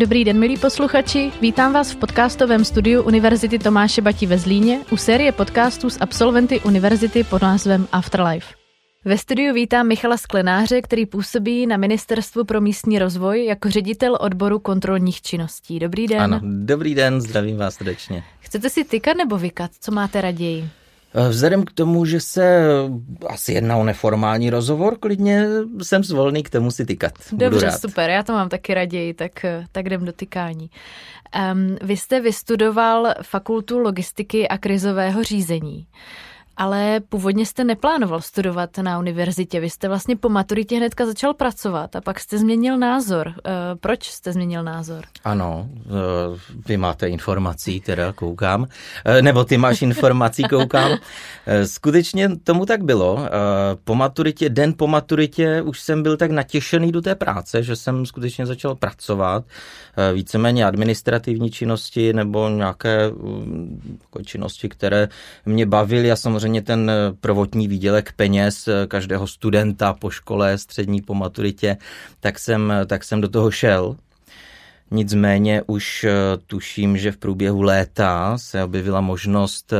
Dobrý den, milí posluchači. Vítám vás v podcastovém studiu Univerzity Tomáše Bati ve Zlíně u série podcastů s absolventy univerzity pod názvem Afterlife. Ve studiu vítám Michala Sklenáře, který působí na Ministerstvu pro místní rozvoj jako ředitel odboru kontrolních činností. Dobrý den. Ano, dobrý den, zdravím vás srdečně. Chcete si tykat nebo vykat? Co máte raději? Eh, vzhledem k tomu, že se asi jedná o neformální rozhovor, klidně jsem zvolný k tomu si tykat. Dobře, super, já to mám taky raději, tak, eh, tak jdem do tykání. Um, vy jste vystudoval fakultu logistiky a krizového řízení ale původně jste neplánoval studovat na univerzitě. Vy jste vlastně po maturitě hnedka začal pracovat a pak jste změnil názor. Eh, proč jste změnil názor? Ano, eh, vy máte informací, teda koukám, eh, nebo ty máš informací, koukám. Skutečně tomu tak bylo. Po maturitě, den po maturitě už jsem byl tak natěšený do té práce, že jsem skutečně začal pracovat. Víceméně administrativní činnosti nebo nějaké mm, jako činnosti, které mě bavily a samozřejmě samozřejmě ten eh, prvotní výdělek peněz eh, každého studenta po škole, střední po maturitě, tak jsem, eh, tak jsem do toho šel. Nicméně už tuším, že v průběhu léta se objevila možnost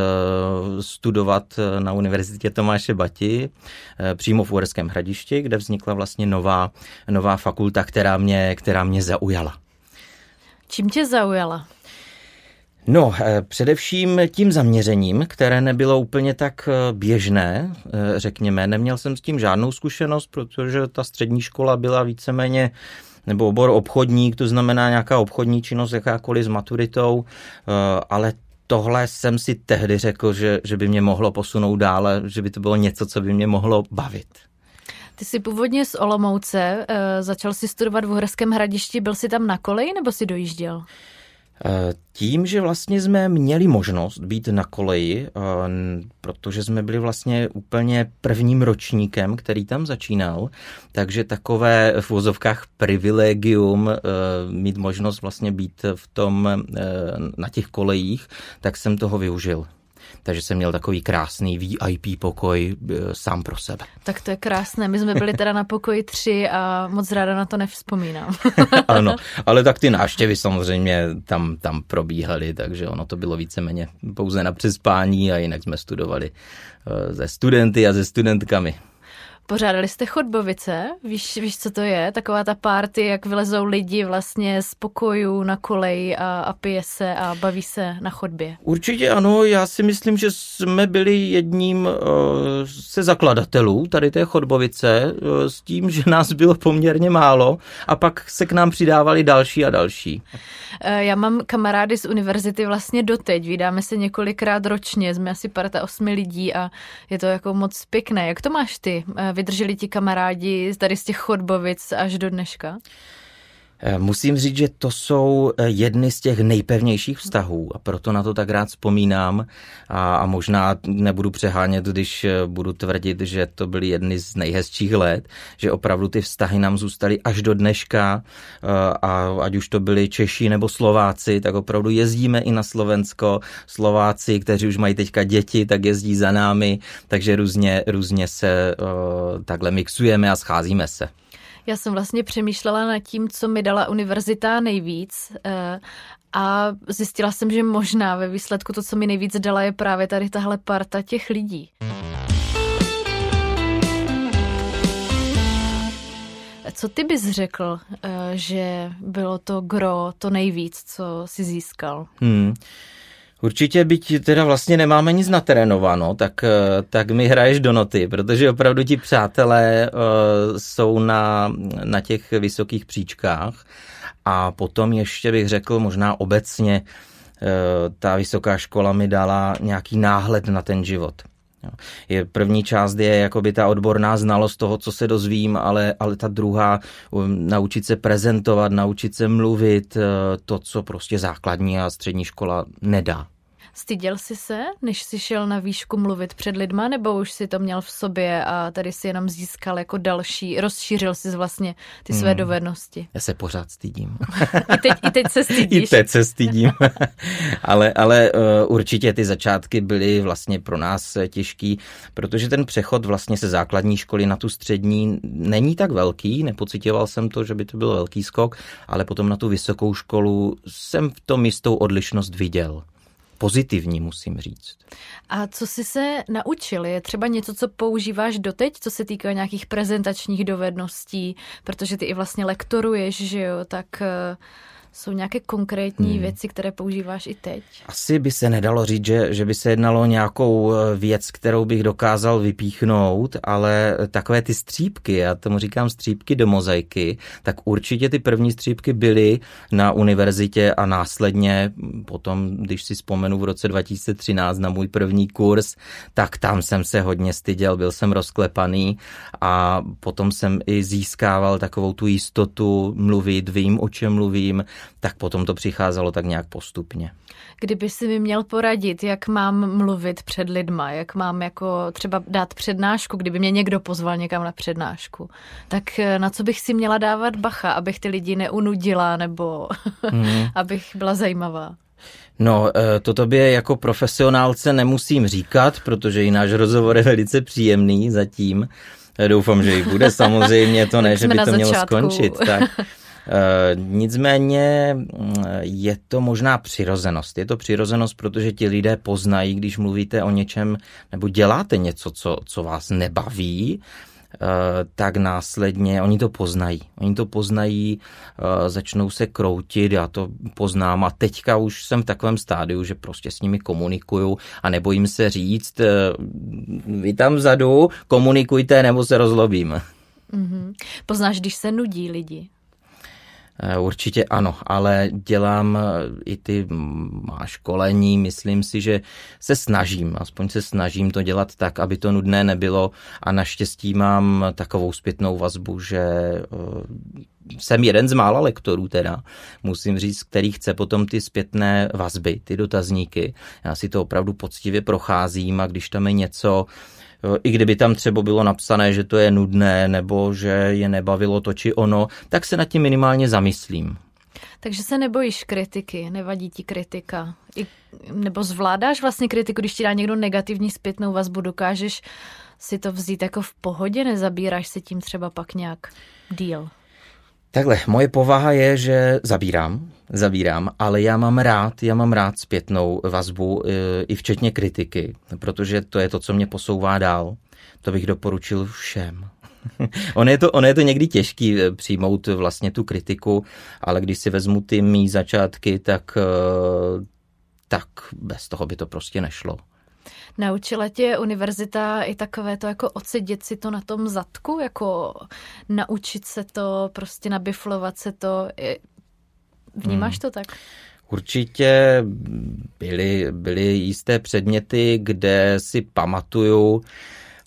studovat na Univerzitě Tomáše Bati přímo v Uherském hradišti, kde vznikla vlastně nová, nová fakulta, která mě, která mě zaujala. Čím tě zaujala? No, eh, především tím zaměřením, které nebylo úplně tak eh, běžné, eh, řekněme. Neměl jsem s tím žádnou zkušenost, protože ta střední škola byla víceméně nebo obor obchodník, to znamená nějaká obchodní činnost, jakákoliv s maturitou, ale tohle jsem si tehdy řekl, že, že by mě mohlo posunout dále, že by to bylo něco, co by mě mohlo bavit. Ty jsi původně z Olomouce, začal si studovat v Uherském hradišti, byl jsi tam na koleji nebo si dojížděl? Tím, že vlastně jsme měli možnost být na koleji, eh, protože jsme byli vlastně úplně prvním ročníkem, který tam začínal, takže takové v vozovkách privilegium eh, mít možnost vlastně být v tom, eh, na těch kolejích, tak jsem toho využil takže jsem měl takový krásný VIP pokoj e, sám pro sebe. Tak to je krásné. My jsme byli teda na pokoji tři a moc ráda na to nevzpomínám. ano, ale tak ty návštěvy samozřejmě tam, tam probíhaly, takže ono to bylo víceméně pouze na přespání a jinak jsme studovali ze studenty a ze studentkami. Pořádali jste chodbovice, víš, víš, co to je? Taková ta party, jak vylezou lidi vlastně z pokojů na kolej a, a pije se a baví se na chodbě. Určitě ano, já si myslím, že jsme byli jedním uh, se zakladatelů tady té chodbovice uh, s tím, že nás bylo poměrně málo a pak se k nám přidávali další a další. Uh, já mám kamarády z univerzity vlastně doteď, vydáme se několikrát ročně, jsme asi parta osmi lidí a je to jako moc pěkné. Jak to máš ty? Uh, vydrželi ti kamarádi tady z těch chodbovic až do dneška? Eh, musím říct, že to jsou eh, jedny z těch nejpevnějších vztahů a proto na to tak rád vzpomínám a, a možná nebudu přehánět, když eh, budu tvrdit, že to byly jedny z nejhezčích let, že opravdu ty vztahy nám zůstaly až do dneška a ať už to byli Češi nebo Slováci, tak opravdu jezdíme i na Slovensko. Slováci, kteří už mají teďka děti, tak jezdí za námi, takže různě, různě se takhle mixujeme a scházíme se. Já jsem vlastně přemýšlela nad tím, co mi dala univerzita nejvíc eh, a zjistila jsem, že možná ve výsledku to, co mi nejvíc dala, je právě tady tahle parta těch lidí. Co ty bys řekl, eh, že bylo to gro, to nejvíc, co si získal? Hmm. Určitě, byť teda vlastně nemáme nic natrénováno, tak, eh, tak mi hraješ do noty, protože opravdu ti přátelé uh, jsou na, na těch vysokých příčkách a potom ještě bych řekl možná obecně uh, ta vysoká škola mi dala nějaký náhled na ten život. Je, první část je jakoby ta odborná znalost toho, co se dozvím, ale, ale ta druhá, um, naučit se prezentovat, naučit se mluvit, to, co prostě základní a střední škola nedá. Styděl jsi se, než jsi šel na výšku mluvit před lidma, nebo už si to měl v sobě a tady si jenom získal jako další, rozšířil si vlastně ty své hmm. dovednosti? Já se pořád stydím. I teď, I teď se stydíš. I teď se stydím. ale ale uh, určitě ty začátky byly vlastně pro nás těžký, protože ten přechod vlastně se základní školy na tu střední není tak velký, nepocitoval jsem to, že by to byl velký skok, ale potom na tu vysokou školu jsem v tom jistou odlišnost viděl pozitivní, musím říct. A co jsi se naučil? Je třeba něco, co používáš doteď, co se týká nějakých prezentačních dovedností, protože ty i vlastně lektoruješ, že jo, tak uh jsou nějaké konkrétní hmm. věci, které používáš i teď? Asi by se nedalo říct, že, že by se jednalo o nějakou eh, věc, kterou bych dokázal vypíchnout, ale takové ty střípky, já tomu říkám střípky do mozaiky, tak určitě ty první střípky byly na univerzitě a následně potom, když si vzpomenu v roce 2013 na můj první kurz, tak tam jsem se hodně styděl, byl jsem rozklepaný a potom jsem i získával takovou tu jistotu mluvit, vím, o čem mluvím, tak potom to přicházelo tak nějak postupně. Kdyby si mi měl poradit, jak mám mluvit před lidma, jak mám jako třeba dát přednášku, kdyby mě někdo pozval někam na přednášku, tak eh, na co bych si měla dávat bacha, abych ty lidi neunudila nebo hmm. abych byla zajímavá? No, eh, to tobě jako profesionálce nemusím říkat, protože i náš rozhovor je velice příjemný zatím. Eh, doufám, že i bude samozřejmě, to ne, že by to mělo skončit. Tak. Eh, nicméně mm, je to možná přirozenost. Je to přirozenost, protože ti lidé poznají, když mluvíte o něčem nebo děláte něco, co, co vás nebaví, eh, tak následně oni to poznají. Oni to poznají, eh, začnou se kroutit, já to poznám a teďka už jsem v takovém stádiu, že prostě s nimi komunikuju a nebojím se říct, vy tam vzadu komunikujte nebo se rozlobím. Mm-hmm. Poznáš, když se nudí lidi? Eh, určitě ano, ale dělám eh, i ty má školení, myslím si, že se snažím, aspoň se snažím to dělat tak, aby to nudné nebylo a naštěstí mám takovou zpětnou vazbu, že eh, jsem jeden z mála lektorů teda, musím říct, který chce potom ty zpětné vazby, ty dotazníky. Já si to opravdu poctivě procházím a když tam je něco, i kdyby tam třeba bylo napsané, že to je nudné nebo že je nebavilo to či ono, tak se nad tím minimálně zamyslím. Takže se nebojíš kritiky, nevadí ti kritika. I, nebo zvládáš vlastně kritiku, když ti dá někdo negativní zpětnou vazbu, dokážeš si to vzít jako v pohodě, nezabíráš se tím třeba pak nějak díl? Takhle, moje povaha je, že zabírám, zabírám, ale já mám rád, já mám rád zpětnou vazbu e, i včetně kritiky, protože to je to, co mě posouvá dál. To bych doporučil všem. on, je to, on je to někdy těžký e, přijmout vlastně tu kritiku, ale když si vezmu ty mý začátky, tak, e, tak bez toho by to prostě nešlo. Naučila tě univerzita i takové to jako odsedět si to na tom zadku, jako naučit se to, prostě nabiflovat se to. Vnímáš hmm. to tak? Určitě byly, byly jisté předměty, kde si pamatuju,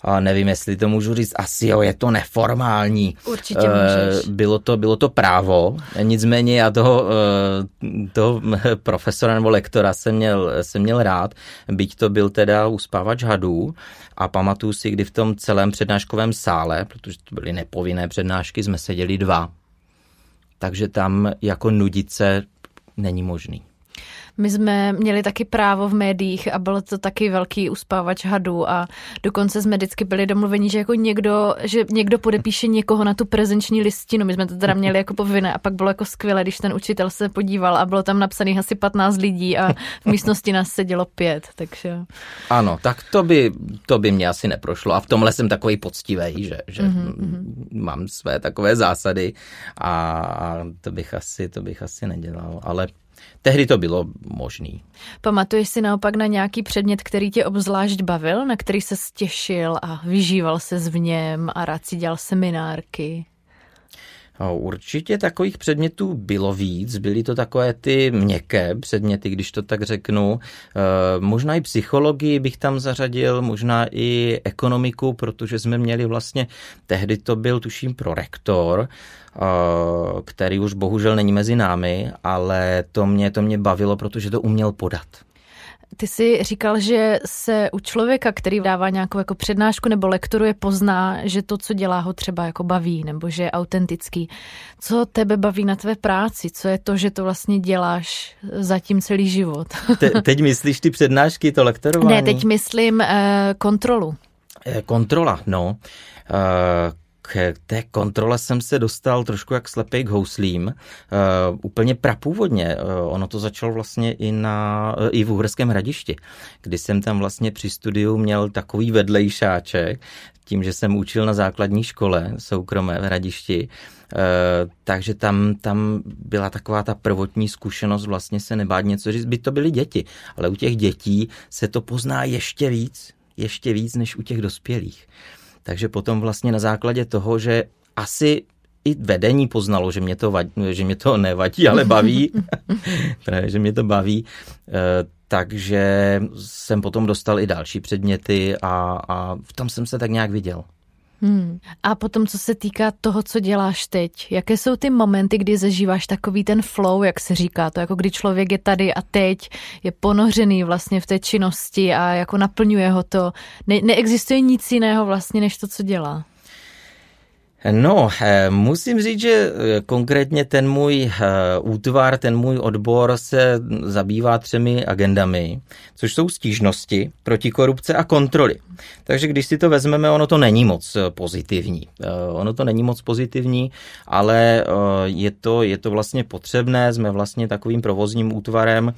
a nevím, jestli to můžu říct, asi jo, je to neformální. Určitě eh, můžeš. Bylo to, bylo to právo, nicméně já toho, eh, toho profesora nebo lektora jsem měl, jsem měl rád, byť to byl teda uspávač hadů a pamatuju si, kdy v tom celém přednáškovém sále, protože to byly nepovinné přednášky, jsme seděli dva. Takže tam jako nudice není možný. My jsme měli taky právo v médiích a bylo to taky velký uspávač hadů a dokonce jsme vždycky byli domluveni, že jako někdo, že někdo podepíše někoho na tu prezenční listinu. My jsme to teda měli jako povinné a pak bylo jako skvělé, když ten učitel se podíval a bylo tam napsaných asi 15 lidí a v místnosti nás sedělo pět, takže... Ano, tak to by, to by mě asi neprošlo a v tomhle jsem takový poctivý, že, že mm-hmm. mám své takové zásady a to bych asi, to bych asi nedělal, ale Tehdy to bylo možný. Pamatuješ si naopak na nějaký předmět, který tě obzvlášť bavil, na který se stěšil a vyžíval se v něm a rád si dělal seminárky? Určitě takových předmětů bylo víc, byly to takové ty měkké předměty, když to tak řeknu. Eh, možná i psychologii bych tam zařadil, možná i ekonomiku, protože jsme měli vlastně, tehdy to byl tuším prorektor, eh, který už bohužel není mezi námi, ale to mě, to mě bavilo, protože to uměl podat. Ty jsi říkal, že se u člověka, který dává nějakou jako přednášku nebo lektoruje, pozná, že to, co dělá, ho třeba jako baví, nebo že je autentický. Co tebe baví na tvé práci? Co je to, že to vlastně děláš zatím celý život? Te, teď myslíš ty přednášky, to lektorování? Ne, teď myslím uh, kontrolu. Eh, kontrola, no. Uh, k té kontrole jsem se dostal trošku jak slepej k houslím. Uh, úplně prapůvodně. Uh, ono to začalo vlastně i, na, uh, i v Uhrském hradišti, kdy jsem tam vlastně při studiu měl takový vedlejšáček, tím, že jsem učil na základní škole soukromé v Hradišti, takže tam, tam byla taková ta prvotní zkušenost vlastně se nebát něco říct, by to byly děti, ale u těch dětí se to pozná ještě víc, ještě víc než u těch dospělých. Takže potom vlastně na základě toho, že asi i vedení poznalo, že mě to, vadí, že mě to nevadí, ale baví, že mě to baví, eh, takže jsem potom dostal i další předměty a, a v tom jsem se tak nějak viděl. Hmm. A potom, co se týká toho, co děláš teď, jaké jsou ty momenty, kdy zažíváš takový ten flow, jak se říká, to jako kdy člověk je tady a teď, je ponořený vlastně v té činnosti a jako naplňuje ho to. Ne- neexistuje nic jiného vlastně, než to, co dělá. No, eh, musím říct, že eh, konkrétně ten můj eh, útvar, ten můj odbor se zabývá třemi agendami, což jsou stížnosti, protikorupce a kontroly. Takže když si to vezmeme, ono to není moc pozitivní. Ono to není moc pozitivní, ale je to, je to vlastně potřebné. Jsme vlastně takovým provozním útvarem,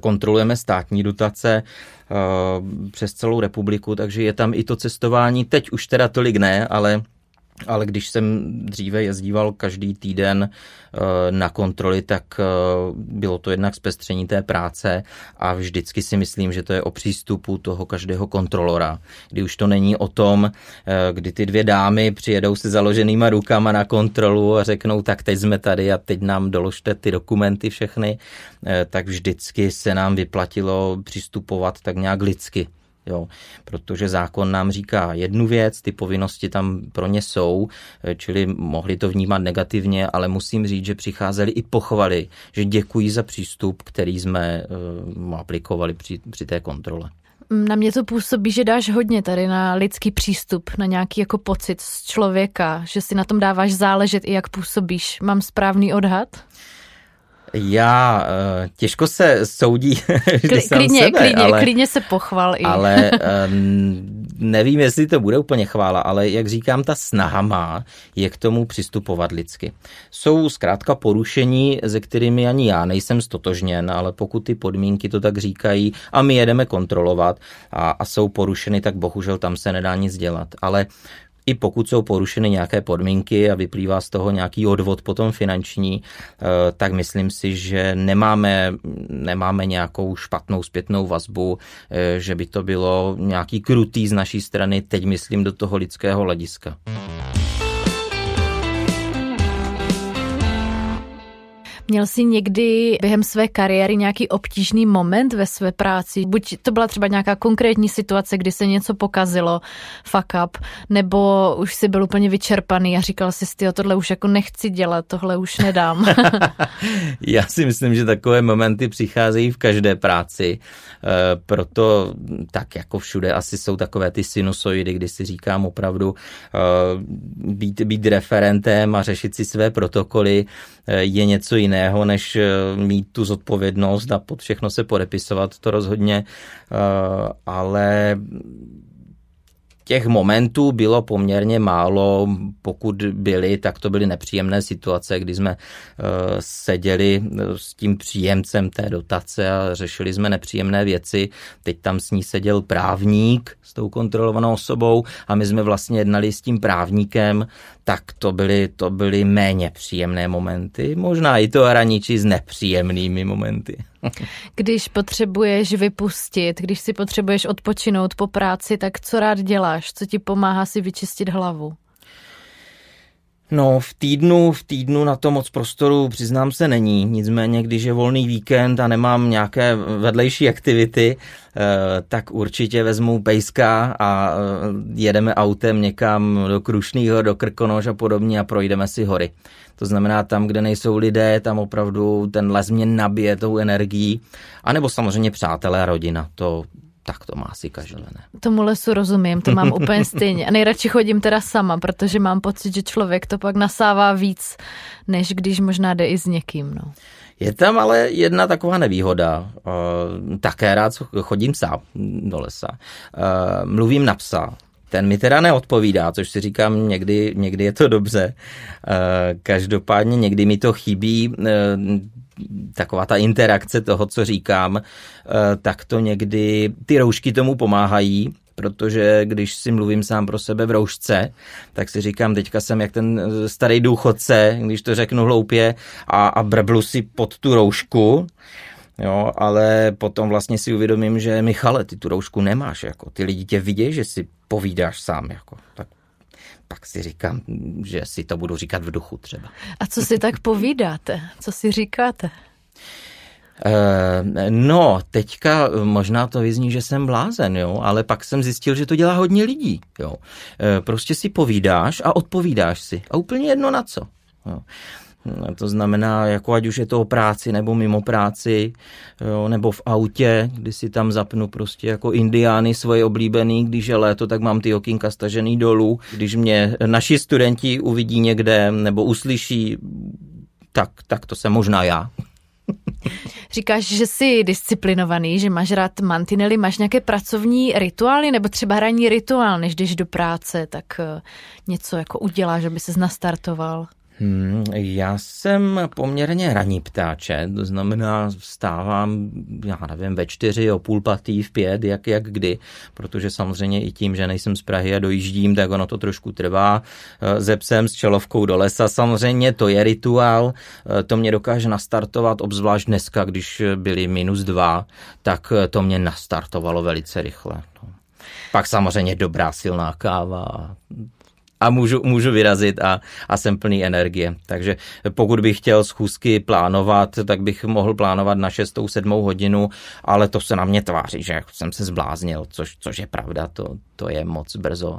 kontrolujeme státní dotace přes celou republiku, takže je tam i to cestování. Teď už teda tolik ne, ale ale když jsem dříve jezdíval každý týden eh, na kontroly, tak eh, bylo to jednak zpestření té práce a vždycky si myslím, že to je o přístupu toho každého kontrolora. Kdy už to není o tom, eh, kdy ty dvě dámy přijedou se založenýma rukama na kontrolu a řeknou, tak teď jsme tady a teď nám doložte ty dokumenty všechny, tak vždycky se nám vyplatilo přistupovat tak nějak lidsky Jo, protože zákon nám říká jednu věc, ty povinnosti tam pro ně jsou, eh, čili mohli to vnímat negativně, ale musím říct, že přicházeli i pochvaly, že děkují za přístup, který jsme uh, aplikovali při, při té kontrole. Na mě to působí, že dáš hodně tady na lidský přístup, na nějaký jako pocit z člověka, že si na tom dáváš záležet i jak působíš. Mám správný odhad? Já uh, těžko se soudí vždy klidně, sebe, klidně, ale, klidně se pochval i. Ale nevím, jestli to bude úplně chvála, ale jak říkám, ta snaha má je k tomu přistupovat lidsky. Jsou zkrátka porušení, ze kterými ani já nejsem stotožněn, ale pokud ty podmínky to tak říkají a my jedeme kontrolovat a, a jsou porušeny, tak bohužel tam se nedá nic dělat. Ale i pokud jsou porušeny nějaké podmínky a vyplývá z toho nějaký odvod potom finanční, eh, tak myslím si, že nemáme, nemáme nějakou špatnou zpětnou vazbu, eh, že by to bylo nějaký krutý z naší strany, teď myslím do toho lidského hlediska. Měl jsi někdy během své kariéry nějaký obtížný moment ve své práci? Buď to byla třeba nějaká konkrétní situace, kdy se něco pokazilo, fuck up, nebo už si byl úplně vyčerpaný a říkal si, ty tohle už jako nechci dělat, tohle už nedám. Já si myslím, že takové momenty přicházejí v každé práci, eh, proto tak jako všude asi jsou takové ty sinusoidy, kdy si říkám opravdu eh, být, být referentem a řešit si své protokoly eh, je něco jiného jiného, než eh, mít tu zodpovědnost a pod všechno se podepisovat, to rozhodně, eh, ale těch momentů bylo poměrně málo, pokud byly, tak to byly nepříjemné situace, kdy jsme uh, seděli s tím příjemcem té dotace a řešili jsme nepříjemné věci. Teď tam s ní seděl právník s tou kontrolovanou osobou a my jsme vlastně jednali s tím právníkem, tak to byly, to byly méně příjemné momenty, možná i to hraničí s nepříjemnými momenty. Když potřebuješ vypustit, když si potřebuješ odpočinout po práci, tak co rád děláš? Co ti pomáhá si vyčistit hlavu? No, v týdnu, v týdnu na to moc prostoru, přiznám se, není. Nicméně, když je volný víkend a nemám nějaké vedlejší aktivity, eh, tak určitě vezmu pejska a eh, jedeme autem někam do Krušného, do Krkonož a podobně a projdeme si hory. To znamená, tam, kde nejsou lidé, tam opravdu ten les mě nabije tou energií. A nebo samozřejmě přátelé a rodina, to tak to má asi každý. Ne? Tomu lesu rozumím, to mám úplně stejně. A nejradši chodím teda sama, protože mám pocit, že člověk to pak nasává víc, než když možná jde i s někým. No. Je tam ale jedna taková nevýhoda. také rád chodím sám do lesa. mluvím na psa. Ten mi teda neodpovídá, což si říkám, někdy, někdy je to dobře. Každopádně někdy mi to chybí taková ta interakce toho, co říkám, eh, tak to někdy ty roušky tomu pomáhají, protože když si mluvím sám pro sebe v roušce, tak si říkám, teďka jsem jak ten starý důchodce, když to řeknu hloupě, a, a brblu si pod tu roušku, Jo, ale potom vlastně si uvědomím, že Michale, ty tu roušku nemáš, jako. Ty lidi tě vidějí, že si povídáš sám, jako, tak pak si říkám, že si to budu říkat v duchu třeba. A co si tak povídáte? Co si říkáte? Uh, no, teďka možná to vyzní, že jsem blázen, jo, ale pak jsem zjistil, že to dělá hodně lidí, jo. Uh, prostě si povídáš a odpovídáš si. A úplně jedno na co. Jo. To znamená, jako ať už je to o práci nebo mimo práci, jo, nebo v autě, kdy si tam zapnu prostě jako indiány svoje oblíbený, když je léto, tak mám ty okýnka stažený dolů. Když mě naši studenti uvidí někde nebo uslyší, tak, tak to jsem možná já. Říkáš, že jsi disciplinovaný, že máš rád mantinely, máš nějaké pracovní rituály nebo třeba ranní rituál, než jdeš do práce, tak eh, něco jako uděláš, aby se nastartoval? Hmm, já jsem poměrně raní ptáče, to znamená vstávám, já nevím, ve čtyři, o půl patý, v pět, jak, jak kdy, protože samozřejmě i tím, že nejsem z Prahy a dojíždím, tak ono to trošku trvá. Eh, ze psem s čelovkou do lesa, samozřejmě to je rituál, eh, to mě dokáže nastartovat, obzvlášť dneska, když byly minus dva, tak eh, to mě nastartovalo velice rychle. No. Pak samozřejmě dobrá silná káva, a můžu, můžu vyrazit a, a jsem plný energie. Takže pokud bych chtěl schůzky plánovat, tak bych mohl plánovat na 6. 7. hodinu, ale to se na mě tváří, že jsem se zbláznil, což, což je pravda, to, to je moc brzo.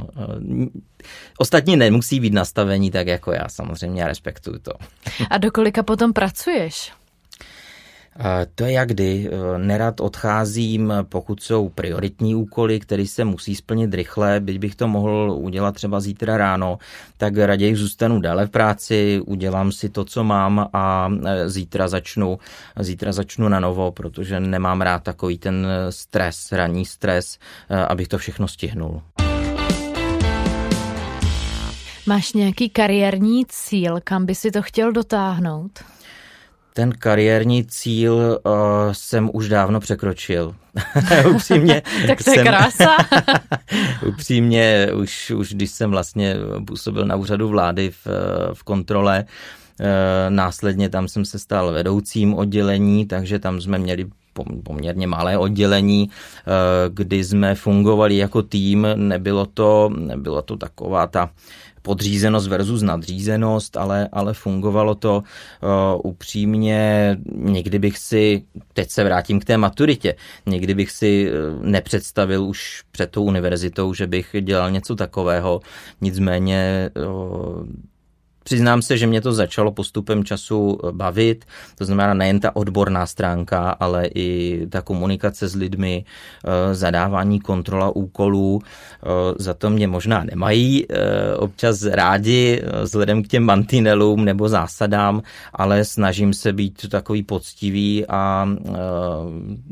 Ostatní nemusí být nastavení tak jako já, samozřejmě, já respektuju to. A do kolika potom pracuješ? To je jak kdy. E, nerad odcházím, pokud jsou prioritní úkoly, které se musí splnit rychle, byť bych to mohl udělat třeba zítra ráno, tak raději zůstanu déle v práci, udělám si to, co mám a e, zítra začnu, zítra začnu na novo, protože nemám rád takový ten stres, ranní stres, e, abych to všechno stihnul. Máš nějaký kariérní cíl, kam by si to chtěl dotáhnout? Ten kariérní cíl uh, jsem už dávno překročil. upřímně. tak to je jsem, krása. upřímně, už, už když jsem vlastně působil na úřadu vlády v, v kontrole, uh, následně tam jsem se stal vedoucím oddělení, takže tam jsme měli poměrně malé oddělení, uh, kdy jsme fungovali jako tým, nebylo to, nebylo to taková ta podřízenost versus nadřízenost, ale, ale fungovalo to uh, upřímně. Někdy bych si, teď se vrátím k té maturitě, někdy bych si uh, nepředstavil už před tou univerzitou, že bych dělal něco takového. Nicméně uh, Přiznám se, že mě to začalo postupem času eh, bavit, to znamená nejen ta odborná stránka, ale i ta komunikace s lidmi, eh, zadávání kontrola úkolů. Eh, za to mě možná nemají občas rádi vzhledem k těm mantinelům nebo zásadám, ale snažím se být takový poctivý a,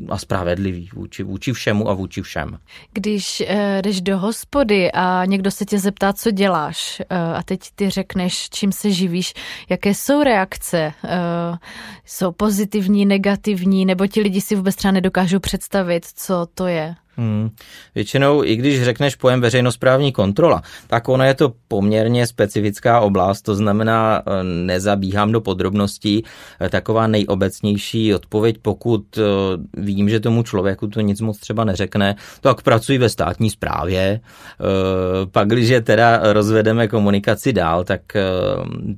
a spravedlivý vůči, vůči všemu a vůči všem. Když jdeš do hospody a někdo se tě zeptá, co děláš a teď ty řekneš, čím se živíš, jaké jsou reakce, uh, jsou pozitivní, negativní, nebo ti lidi si vůbec třeba nedokážou představit, co to je? Hmm. Většinou, i když řekneš pojem veřejnosprávní kontrola, tak ona je to poměrně specifická oblast, to znamená, eh, nezabíhám do podrobností, eh, taková nejobecnější odpověď, pokud eh, vím, že tomu člověku to nic moc třeba neřekne, tak pracuji ve státní správě, pak když teda rozvedeme komunikaci dál, tak,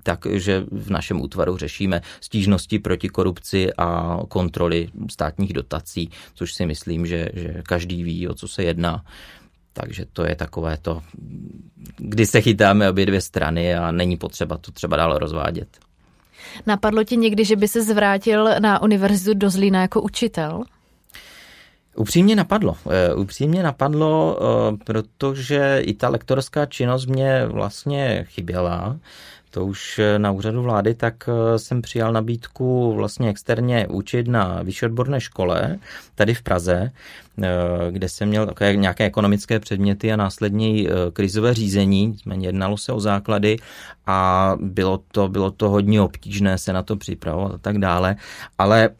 tak že v našem útvaru řešíme stížnosti proti korupci a kontroly státních dotací, což si myslím, že, že každý ví, o co se jedná. Takže to je takové to, kdy se chytáme obě dvě strany a není potřeba to třeba dál rozvádět. Napadlo ti někdy, že by se zvrátil na univerzitu do Zlína jako učitel? Upřímně napadlo. Eh, upřímně napadlo, eh, protože i ta lektorská činnost mě vlastně chyběla to už eh, na úřadu vlády, tak eh, jsem přijal nabídku vlastně externě učit na vyšší odborné škole tady v Praze, eh, kde jsem měl také nějaké ekonomické předměty a následně krizové řízení, nicméně jednalo se o základy a bylo to, bylo to hodně obtížné se na to připravovat a tak dále, ale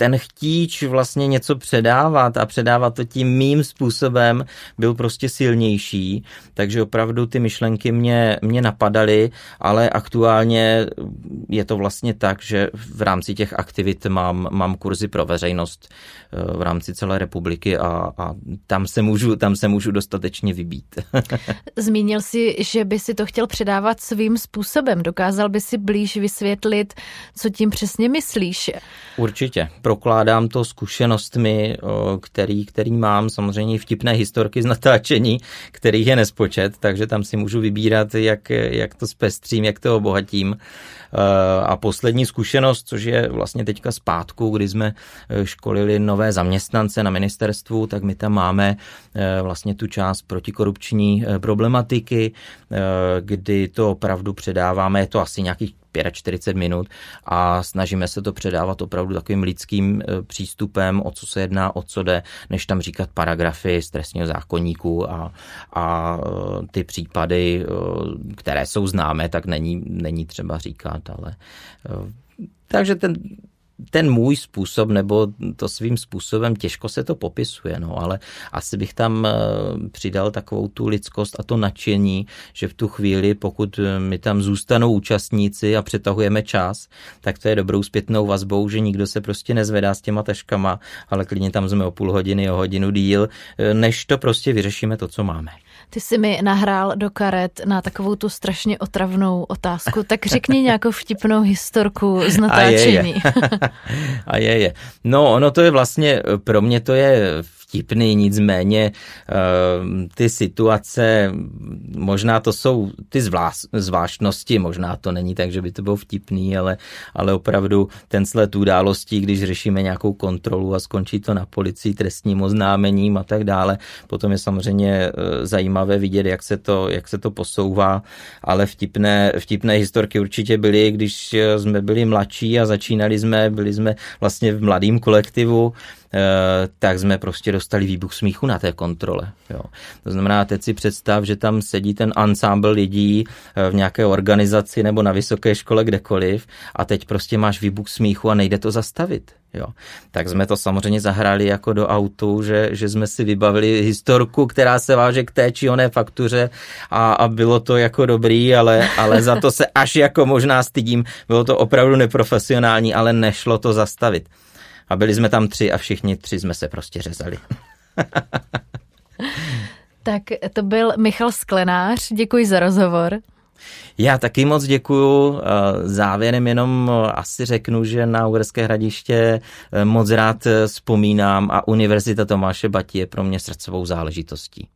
ten chtíč vlastně něco předávat a předávat to tím mým způsobem byl prostě silnější, takže opravdu ty myšlenky mě, mě napadaly, ale aktuálně je to vlastně tak, že v rámci těch aktivit mám, mám kurzy pro veřejnost eh, v rámci celé republiky a, a tam, se můžu, tam se můžu dostatečně vybít. Zmínil si, že by si to chtěl předávat svým způsobem. Dokázal by si blíž vysvětlit, co tím přesně myslíš? Určitě prokládám to zkušenostmi, který, který mám, samozřejmě vtipné historky z natáčení, kterých je nespočet, takže tam si můžu vybírat, jak, jak to zpestřím, jak to obohatím. A poslední zkušenost, což je vlastně teďka zpátku, kdy jsme e, školili nové zaměstnance na ministerstvu, tak my tam máme e, vlastně tu část protikorupční e, problematiky, kdy to opravdu předáváme, je to asi nějakých 45 minut a snažíme se to předávat opravdu takovým lidským e, přístupem, o co se jedná, o co jde, než tam říkat paragrafy z trestního zákonníku a, a e, ty případy, e, které jsou známé, tak není, není třeba říkat, ale takže ten, ten můj způsob, nebo to svým způsobem, těžko se to popisuje, no, ale asi bych tam eh, přidal takovou tu lidskost a to nadšení, že v tu chvíli, pokud eh, mi tam zůstanou účastníci a přetahujeme čas, tak to je dobrou zpětnou vazbou, že nikdo se prostě nezvedá s těma taškama, ale klidně tam jsme o půl hodiny, o hodinu díl, eh, než to prostě vyřešíme to, co máme. Ty jsi mi nahrál do karet na takovou tu strašně otravnou otázku, tak řekni nějakou vtipnou historku z natáčení. A je, je. A je, je. No, ono to je vlastně, pro mě to je vtipný, nicméně ehm, ty situace, možná to jsou ty zvláštnosti, možná to není tak, že by to bylo vtipný, ale, ale opravdu ten sled událostí, když řešíme nějakou kontrolu a skončí to na policii trestním oznámením a tak dále, potom je samozřejmě e, zajímavé vidět, jak se to, jak se to posouvá, ale vtipné, vtipné historky určitě byly, když jsme byli mladší a začínali jsme, byli jsme vlastně v mladém kolektivu, tak jsme prostě dostali výbuch smíchu na té kontrole. Jo. To znamená, teď si představ, že tam sedí ten ensemble lidí eh, v nějaké organizaci nebo na vysoké škole kdekoliv a teď prostě máš výbuch smíchu a nejde to zastavit. Jo. Tak jsme to samozřejmě zahráli jako do autu, že, že jsme si vybavili historku, která se váže k té či oné faktuře a, a bylo to jako dobrý, ale, ale za to se až jako možná stydím. Bylo to opravdu neprofesionální, ale nešlo to zastavit. A byli jsme tam tři a všichni tři jsme se prostě řezali. tak to byl Michal Sklenář, děkuji za rozhovor. Já taky moc děkuju. Závěrem jenom asi řeknu, že na Uherské hradiště eh, moc rád vzpomínám a Univerzita Tomáše Batí je pro mě srdcovou záležitostí.